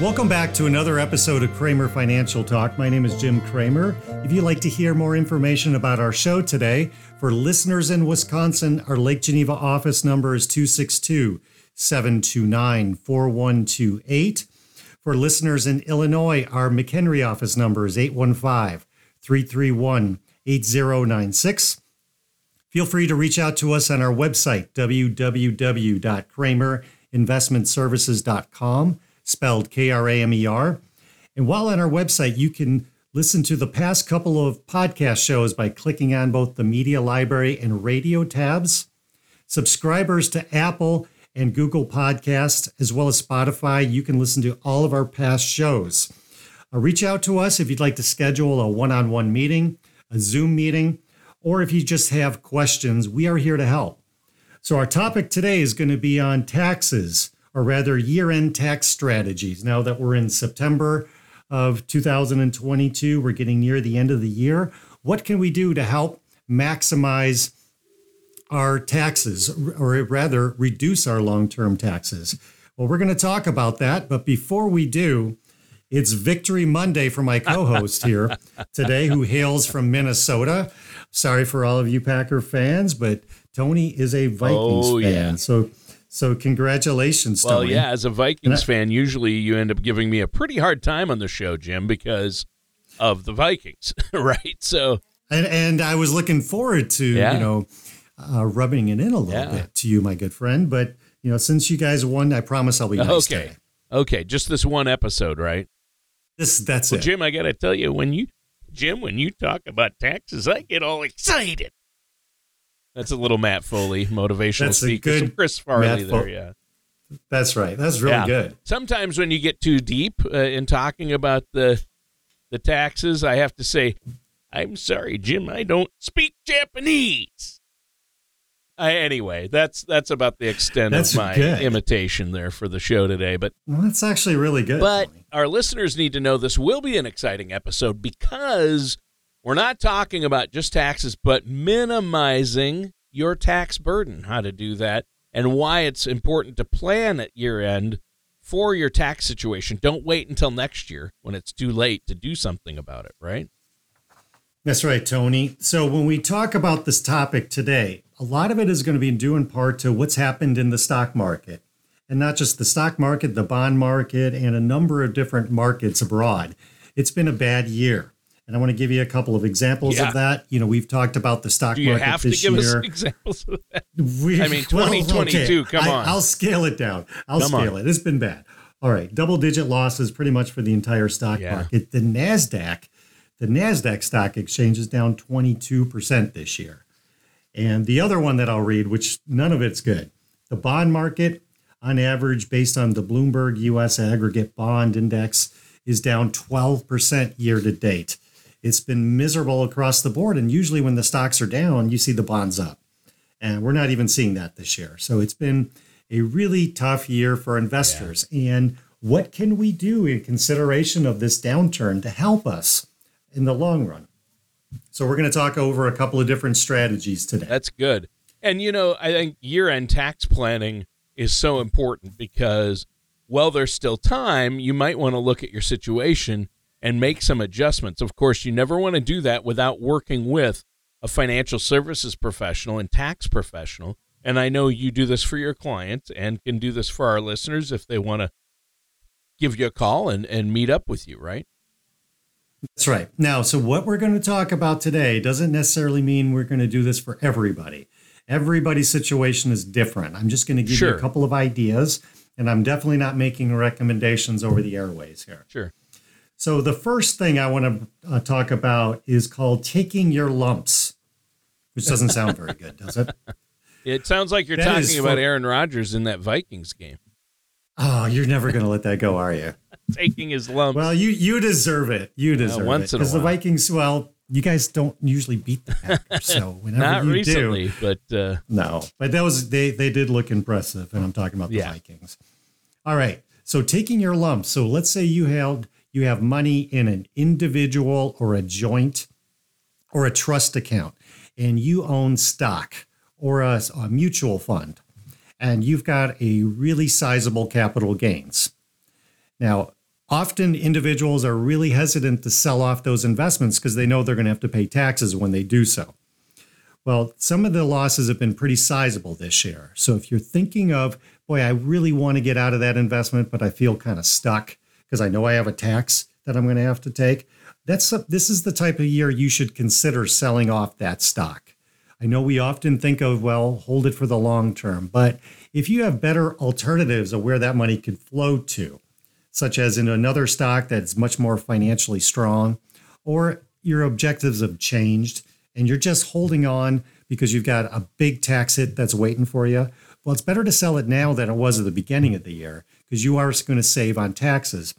Welcome back to another episode of Kramer Financial Talk. My name is Jim Kramer. If you'd like to hear more information about our show today, for listeners in Wisconsin, our Lake Geneva office number is 262 729 4128. For listeners in Illinois, our McHenry office number is 815 331 8096. Feel free to reach out to us on our website, www.kramerinvestmentservices.com spelled K R A M E R. And while on our website, you can listen to the past couple of podcast shows by clicking on both the media library and radio tabs. Subscribers to Apple and Google Podcasts, as well as Spotify, you can listen to all of our past shows. Uh, reach out to us if you'd like to schedule a one on one meeting, a Zoom meeting, or if you just have questions. We are here to help. So, our topic today is going to be on taxes or rather year end tax strategies. Now that we're in September of 2022, we're getting near the end of the year. What can we do to help maximize our taxes, or rather, reduce our long term taxes? Well, we're going to talk about that. But before we do, it's Victory Monday for my co host here today, who hails from Minnesota. Sorry for all of you Packer fans, but Tony is a Vikings oh, fan. Yeah. So so congratulations, Well, Tony. yeah, as a Vikings I, fan, usually you end up giving me a pretty hard time on the show, Jim, because of the Vikings, right? So and and I was looking forward to yeah. you know uh, rubbing it in a little yeah. bit to you, my good friend. But you know, since you guys won, I promise I'll be nice okay. Today. Okay, just this one episode, right? This that's it. well, it. Jim, I got to tell you, when you Jim, when you talk about taxes, I get all excited. That's a little Matt Foley motivational That's speaker. Some Chris Farley there, yeah. That's right. That's really yeah. good. Sometimes when you get too deep uh, in talking about the the taxes, I have to say, "I'm sorry, Jim. I don't speak Japanese." I, anyway, that's that's about the extent that's of my good. imitation there for the show today. But well, that's actually really good. But our listeners need to know this will be an exciting episode because we're not talking about just taxes, but minimizing your tax burden, how to do that, and why it's important to plan at year end for your tax situation. Don't wait until next year when it's too late to do something about it, right? That's right, Tony. So, when we talk about this topic today, a lot of it is going to be due in part to what's happened in the stock market. And not just the stock market, the bond market, and a number of different markets abroad. It's been a bad year. And I want to give you a couple of examples yeah. of that. You know, we've talked about the stock Do you market have this to give year. us examples of that? We, I mean, 2022, well, okay. come on. I, will scale it down. I'll come scale on. it. It's been bad. All right, double digit losses pretty much for the entire stock yeah. market. The Nasdaq, the Nasdaq stock exchange is down 22% this year. And the other one that I'll read, which none of it's good. The bond market on average based on the Bloomberg US aggregate bond index is down 12% year to date it's been miserable across the board. And usually, when the stocks are down, you see the bonds up. And we're not even seeing that this year. So it's been a really tough year for investors. Yeah. And what can we do in consideration of this downturn to help us in the long run? So we're going to talk over a couple of different strategies today. That's good. And you know, I think year-end tax planning is so important because while there's still time, you might want to look at your situation and make some adjustments. Of course, you never want to do that without working with a financial services professional and tax professional. And I know you do this for your clients and can do this for our listeners if they want to give you a call and, and meet up with you, right? That's right. Now, so what we're going to talk about today doesn't necessarily mean we're going to do this for everybody. Everybody's situation is different. I'm just going to give sure. you a couple of ideas and I'm definitely not making recommendations over the airways here. Sure. So, the first thing I want to uh, talk about is called taking your lumps, which doesn't sound very good, does it? It sounds like you're That talking about for- Aaron Rodgers in that Vikings game, Oh, you're never going to let that go, are you? taking his lumps. Well, you you deserve it. You deserve once it because the. Vikings. Well, you guys don't usually beat the Packers, so whenever Not you recently, do, but uh, no. But that was they they did look impressive, and I'm talking about the Yeah. Vikings. All right, so taking your lumps. So let's say you held you have money in an individual or a joint or a trust account, and you own stock or a, a mutual fund, and you've got a really sizable capital gains. Now, often individuals are really hesitant to sell off those investments because they know they're going to have to pay taxes when they do so. Well, some of the losses have been pretty sizable this year. So if you're thinking of, boy, I really want to get out of that investment, but I feel kind of stuck because I know I have a tax that I'm going to have to take, that's this is the type of year you should consider selling off that stock. I know we often think of, well, hold it for the long term, but if you have better alternatives of where that money could flow to, such as in another stock that's much more financially strong, or your objectives have changed and you're just holding on because you've got a big tax hit that's waiting for you, well, it's better to sell it now than it was at the beginning of the year because you are going to save on taxes.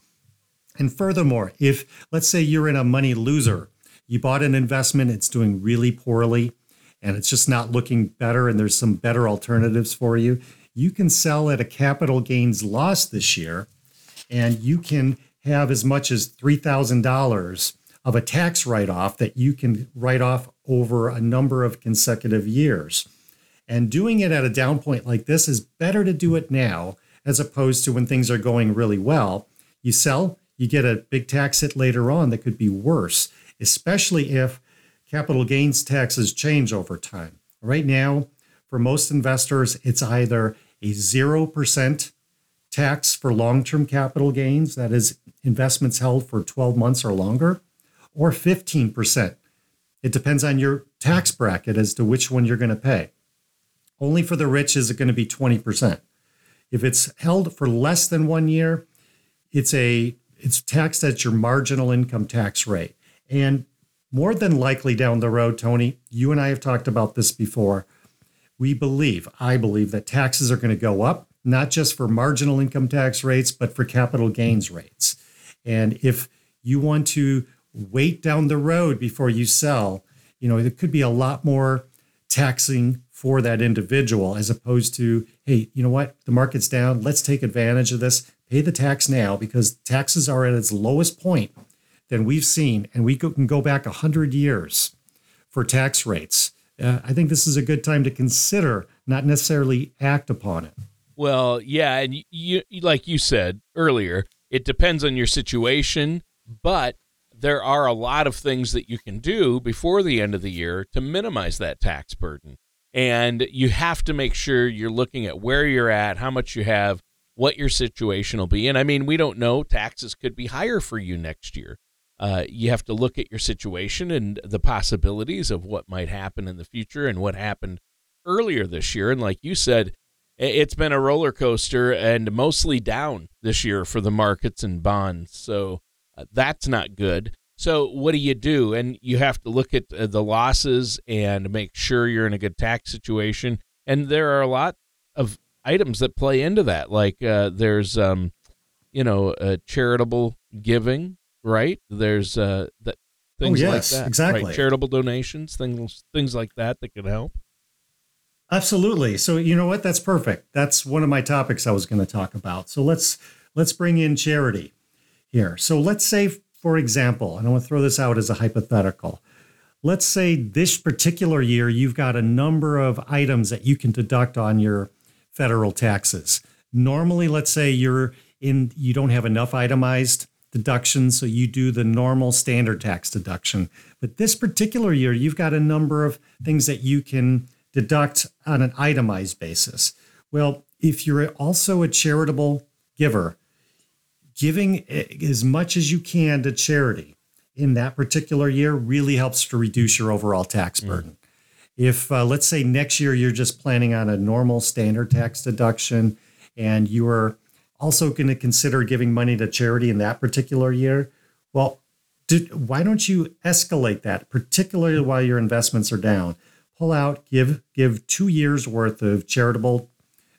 And furthermore, if let's say you're in a money loser, you bought an investment, it's doing really poorly, and it's just not looking better, and there's some better alternatives for you, you can sell at a capital gains loss this year, and you can have as much as $3,000 of a tax write off that you can write off over a number of consecutive years. And doing it at a down point like this is better to do it now as opposed to when things are going really well. You sell, you get a big tax hit later on that could be worse, especially if capital gains taxes change over time. Right now, for most investors, it's either a 0% tax for long term capital gains, that is, investments held for 12 months or longer, or 15%. It depends on your tax bracket as to which one you're going to pay. Only for the rich is it going to be 20%. If it's held for less than one year, it's a it's taxed at your marginal income tax rate. And more than likely down the road, Tony, you and I have talked about this before. We believe, I believe, that taxes are going to go up, not just for marginal income tax rates, but for capital gains rates. And if you want to wait down the road before you sell, you know, it could be a lot more taxing for that individual as opposed to, hey, you know what, the market's down, let's take advantage of this, pay the tax now because taxes are at its lowest point than we've seen, and we can go back 100 years for tax rates. Uh, I think this is a good time to consider, not necessarily act upon it. Well, yeah, and you, you like you said earlier, it depends on your situation, but there are a lot of things that you can do before the end of the year to minimize that tax burden. And you have to make sure you're looking at where you're at, how much you have, what your situation will be. And I mean, we don't know, taxes could be higher for you next year. Uh, you have to look at your situation and the possibilities of what might happen in the future and what happened earlier this year. And like you said, it's been a roller coaster and mostly down this year for the markets and bonds. So that's not good. So what do you do? And you have to look at uh, the losses and make sure you're in a good tax situation. And there are a lot of items that play into that. Like uh, there's, um, you know, uh, charitable giving, right? There's uh, that things Oh, yes, like that, exactly. Right? Charitable donations, things things like that that can help. Absolutely. So you know what? That's perfect. That's one of my topics I was going to talk about. So let's let's bring in charity here. So let's say, for example, and I want to throw this out as a hypothetical. Let's say this particular year you've got a number of items that you can deduct on your federal taxes. Normally, let's say you're in you don't have enough itemized deductions, so you do the normal standard tax deduction. But this particular year, you've got a number of things that you can deduct on an itemized basis. Well, if you're also a charitable giver, giving as much as you can to charity in that particular year really helps to reduce your overall tax burden. If, uh, let's say, next year you're just planning on a normal standard tax deduction and you are also going to consider giving money to charity in that particular year, well, did, why don't you escalate that, particularly while your investments are down? Pull out, give give two years worth of charitable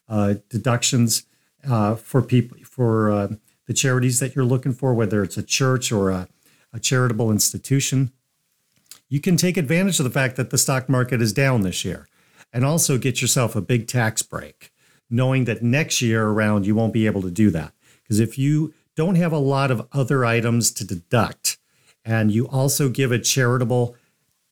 uh, deductions uh, for people for uh, the charities that you're looking for, whether it's a church or a, a charitable institution. You can take advantage of the fact that the stock market is down this year, and also get yourself a big tax break, knowing that next year around you won't be able to do that because if you don't have a lot of other items to deduct and you also give a charitable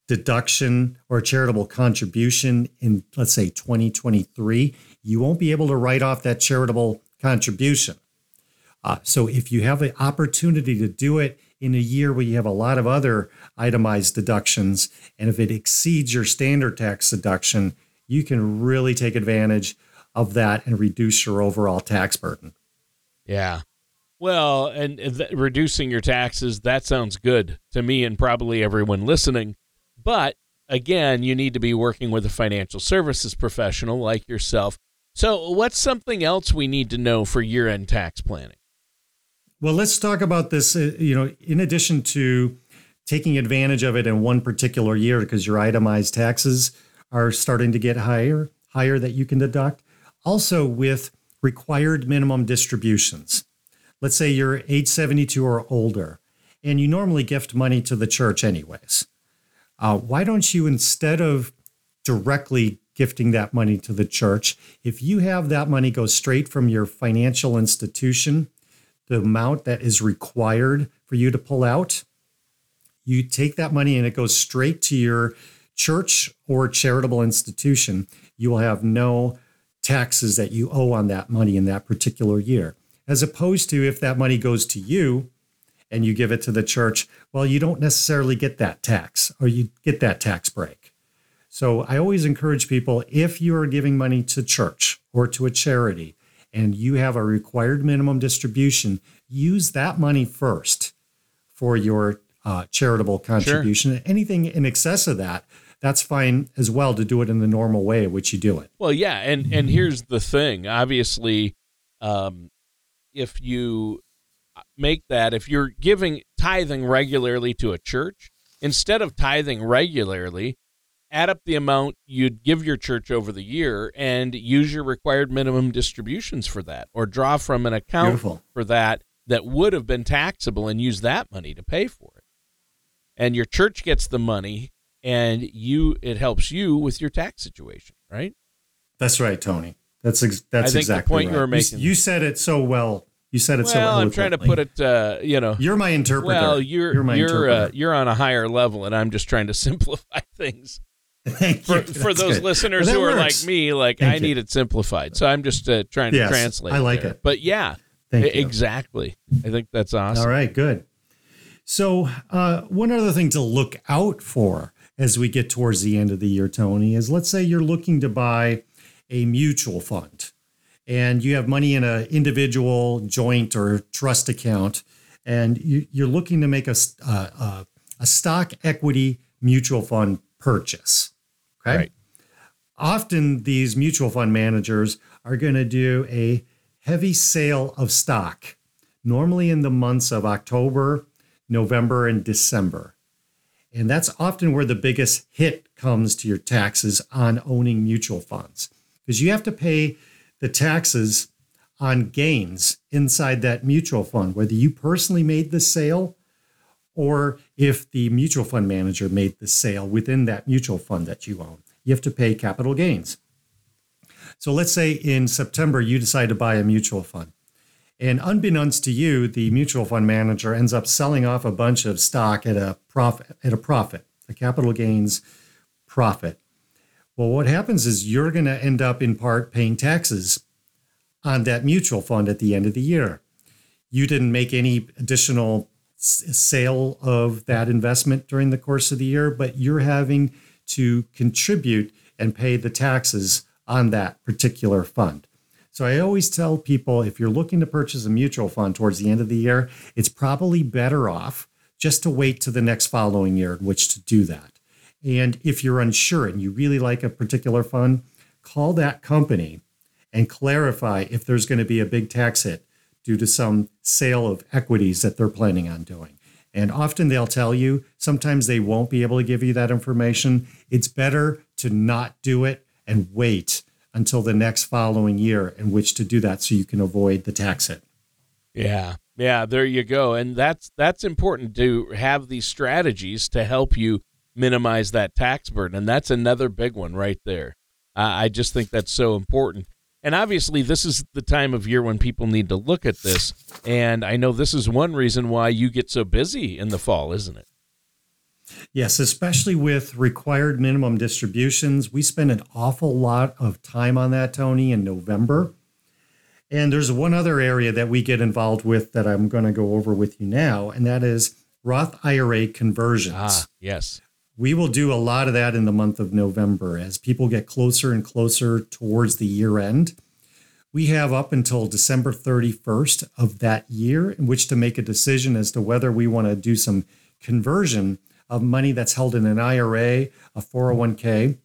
deduction or a charitable contribution in, let's say, 2023, you won't be able to write off that charitable contribution. Uh, so if you have an opportunity to do it in a year where you have a lot of other itemized deductions, and if it exceeds your standard tax deduction, you can really take advantage of that and reduce your overall tax burden. Yeah. Well, and th- reducing your taxes, that sounds good to me and probably everyone listening. But again, you need to be working with a financial services professional like yourself. So, what's something else we need to know for year end tax planning? Well, let's talk about this. Uh, you know, in addition to taking advantage of it in one particular year because your itemized taxes are starting to get higher, higher that you can deduct, also with required minimum distributions let's say you're age 72 or older, and you normally gift money to the church anyways. Uh, why don't you, instead of directly gifting that money to the church, if you have that money go straight from your financial institution, the amount that is required for you to pull out, you take that money and it goes straight to your church or charitable institution. You will have no taxes that you owe on that money in that particular year as opposed to if that money goes to you and you give it to the church, well, you don't necessarily get that tax or you get that tax break. So I always encourage people if you are giving money to church or to a charity and you have a required minimum distribution, use that money first for your uh, charitable contribution. Sure. Anything in excess of that, that's fine as well to do it in the normal way in which you do it. Well, yeah, and and here's the thing. Obviously, um, if you uh, make that if you're giving tithing regularly to a church instead of tithing regularly add up the amount you'd give your church over the year and use your required minimum distributions for that or draw from an account Beautiful. for that that would have been taxable and use that money to pay for it and your church gets the money and you it helps you with your tax situation right that's right tony that's ex- that's I think exactly the point right. you were making. You, you, said it so well. You said it well, so well. I'm trying to put it. Uh, you know, you're my interpreter. Well, you're you're my you're uh, interpreter. you're on a higher level, and I'm just trying to simplify things. Thank for, for those good. listeners who are like me, like Thank I you. need it simplified. So I'm just uh, trying to translate. I like there. it. But yeah, Thank e- you. exactly. I think that's awesome. All right, good. So, uh, one other thing to look out for as we get towards the end of the year, Tony, is let's say you're looking to buy a mutual fund and you have money in an individual joint or trust account, and you, are looking to make a, uh, a stock equity mutual fund purchase. Okay. Right. Often these mutual fund managers are going to do a heavy sale of stock, normally in the months of October, November, and December. And that's often where the biggest hit comes to your taxes on owning mutual funds because you have to pay the taxes on gains inside that mutual fund, whether you personally made the sale or if the mutual fund manager made the sale within that mutual fund that you own. You have to pay capital gains. So let's say in September you decide to buy a mutual fund. And unbeknownst to you, the mutual fund manager ends up selling off a bunch of stock at a profit, at a profit, a capital gains profit. Well, what happens is you're going to end up in part paying taxes on that mutual fund at the end of the year. You didn't make any additional sale of that investment during the course of the year, but you're having to contribute and pay the taxes on that particular fund. So I always tell people if you're looking to purchase a mutual fund towards the end of the year, it's probably better off just to wait to the next following year in which to do that. And if you're unsure and you really like a particular fund, call that company and clarify if there's going to be a big tax hit due to some sale of equities that they're planning on doing. And often they'll tell you, sometimes they won't be able to give you that information. It's better to not do it and wait until the next following year in which to do that so you can avoid the tax hit. Yeah. Yeah, there you go. And that's that's important to have these strategies to help you minimize that tax burden. And that's another big one right there. Uh, I just think that's so important. And obviously, this is the time of year when people need to look at this. And I know this is one reason why you get so busy in the fall, isn't it? Yes, especially with required minimum distributions. We spend an awful lot of time on that, Tony, in November. And there's one other area that we get involved with that I'm going to go over with you now, and that is Roth IRA conversions. Ah, yes. We will do a lot of that in the month of November as people get closer and closer towards the year end. We have up until December 31st of that year in which to make a decision as to whether we want to do some conversion of money that's held in an IRA, a 401k,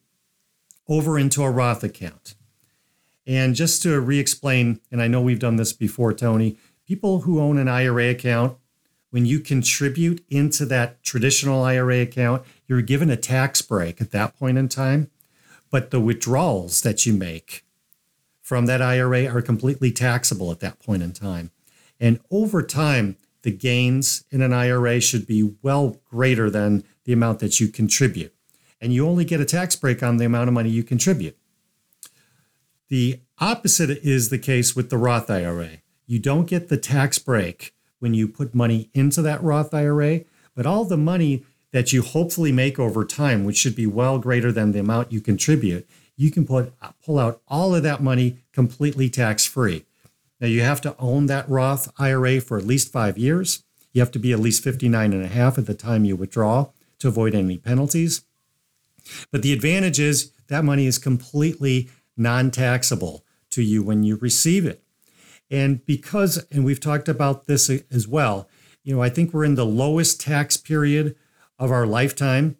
over into a Roth account. And just to re explain, and I know we've done this before, Tony, people who own an IRA account when you contribute into that traditional IRA account, you're given a tax break at that point in time. But the withdrawals that you make from that IRA are completely taxable at that point in time. And over time, the gains in an IRA should be well greater than the amount that you contribute. And you only get a tax break on the amount of money you contribute. The opposite is the case with the Roth IRA. You don't get the tax break when you put money into that Roth IRA, but all the money that you hopefully make over time, which should be well greater than the amount you contribute, you can put uh, pull out all of that money completely tax free. Now you have to own that Roth IRA for at least five years. You have to be at least 59 and a half at the time you withdraw to avoid any penalties. But the advantage is that money is completely non taxable to you when you receive it. And because, and we've talked about this uh, as well, you know, I think we're in the lowest tax period of our lifetime.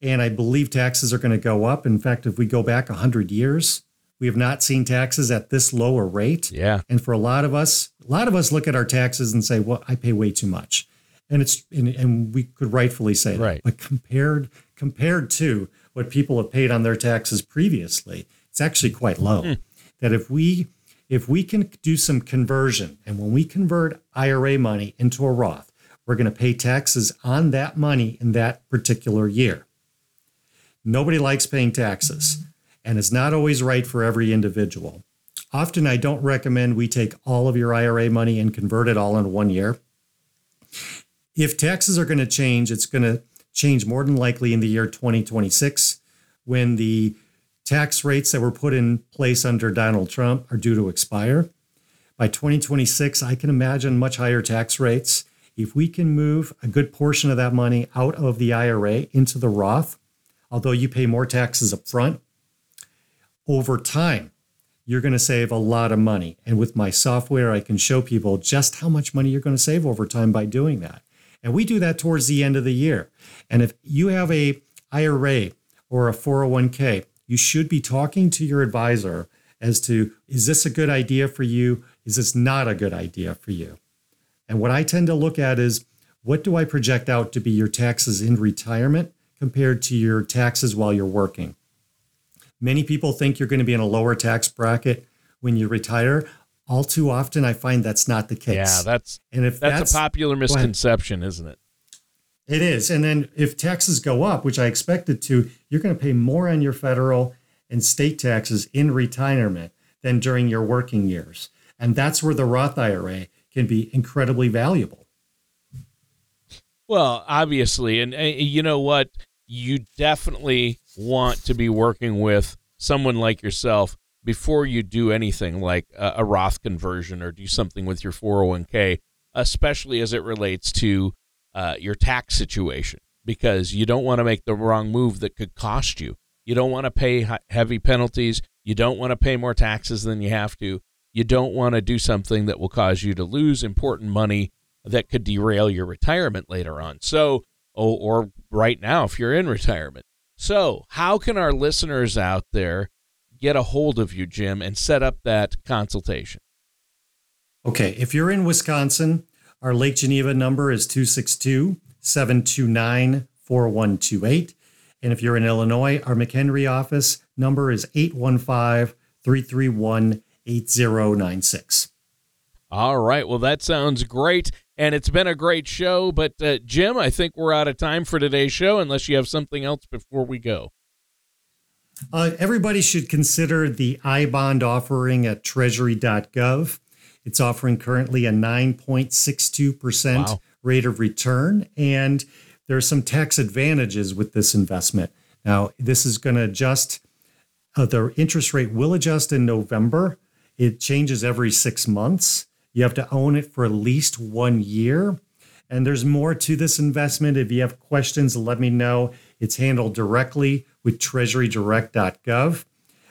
And I believe taxes are going to go up. In fact, if we go back 100 years, we have not seen taxes at this lower rate. Yeah. And for a lot of us, a lot of us look at our taxes and say, well, I pay way too much. And it's and, and we could rightfully say that. Right. But compared compared to what people have paid on their taxes previously, it's actually quite low. Mm. That if we if we can do some conversion, and when we convert IRA money into a Roth, we're going to pay taxes on that money in that particular year. Nobody likes paying taxes, and it's not always right for every individual. Often, I don't recommend we take all of your IRA money and convert it all in one year. If taxes are going to change, it's going to change more than likely in the year 2026 when the tax rates that were put in place under Donald Trump are due to expire. By 2026, I can imagine much higher tax rates. If we can move a good portion of that money out of the IRA into the Roth, although you pay more taxes up front, over time, you're going to save a lot of money. And with my software, I can show people just how much money you're going to save over time by doing that. And we do that towards the end of the year. And if you have a IRA or a 401k you should be talking to your advisor as to is this a good idea for you? Is this not a good idea for you? And what I tend to look at is what do I project out to be your taxes in retirement compared to your taxes while you're working? Many people think you're going to be in a lower tax bracket when you retire. All too often, I find that's not the case. Yeah, that's and if that's, that's a popular misconception, isn't it? It is. And then if taxes go up, which I expect it to, you're going to pay more on your federal and state taxes in retirement than during your working years. And that's where the Roth IRA can be incredibly valuable. Well, obviously. And uh, you know what? You definitely want to be working with someone like yourself before you do anything like a, a Roth conversion or do something with your 401k, especially as it relates to uh, your tax situation because you don't want to make the wrong move that could cost you. You don't want to pay heavy penalties. You don't want to pay more taxes than you have to. You don't want to do something that will cause you to lose important money that could derail your retirement later on. So, or, or right now if you're in retirement. So, how can our listeners out there get a hold of you, Jim, and set up that consultation? Okay, if you're in Wisconsin, our Lake Geneva number is 262 729 4128. And if you're in Illinois, our McHenry office number is 815 331 8096. All right. Well, that sounds great. And it's been a great show. But, uh, Jim, I think we're out of time for today's show unless you have something else before we go. Uh, everybody should consider the iBond offering at treasury.gov. It's offering currently a 9.62% wow. rate of return. And there are some tax advantages with this investment. Now, this is going to adjust, uh, the interest rate will adjust in November. It changes every six months. You have to own it for at least one year. And there's more to this investment. If you have questions, let me know. It's handled directly with treasurydirect.gov.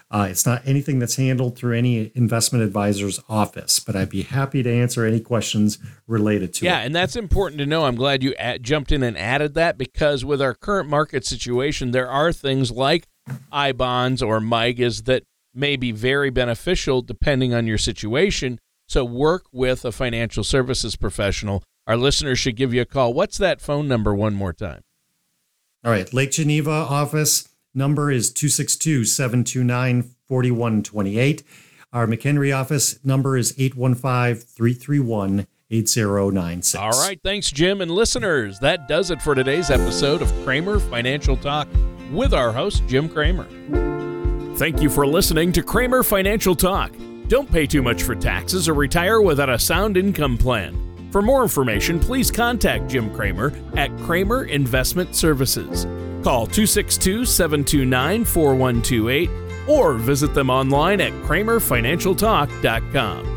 Uh, it's not anything that's handled through any investment advisor's office, but I'd be happy to answer any questions related to yeah, it. Yeah, and that's important to know. I'm glad you at, jumped in and added that because with our current market situation, there are things like I bonds or MYGAs that may be very beneficial depending on your situation. So work with a financial services professional. Our listeners should give you a call. What's that phone number one more time? All right, Lake Geneva office number is 262 729 4128. Our McHenry office number is 815 331 8096. All right. Thanks, Jim. And listeners, that does it for today's episode of Kramer Financial Talk with our host, Jim Kramer. Thank you for listening to Kramer Financial Talk. Don't pay too much for taxes or retire without a sound income plan. For more information, please contact Jim Kramer at Kramer Investment Services. Call 262 729 4128 or visit them online at kramerfinancialtalk.com.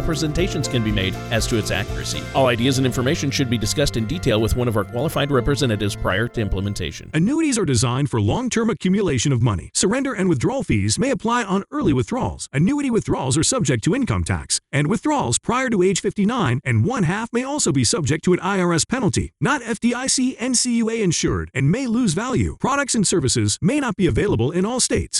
representations can be made as to its accuracy. All ideas and information should be discussed in detail with one of our qualified representatives prior to implementation. Annuities are designed for long term accumulation of money. Surrender and withdrawal fees may apply on early withdrawals. Annuity withdrawals are subject to income tax, and withdrawals prior to age 59 and one half may also be subject to an IRS penalty. Not FDIC NCUA insured and may lose value. Products and services may not be available in all states.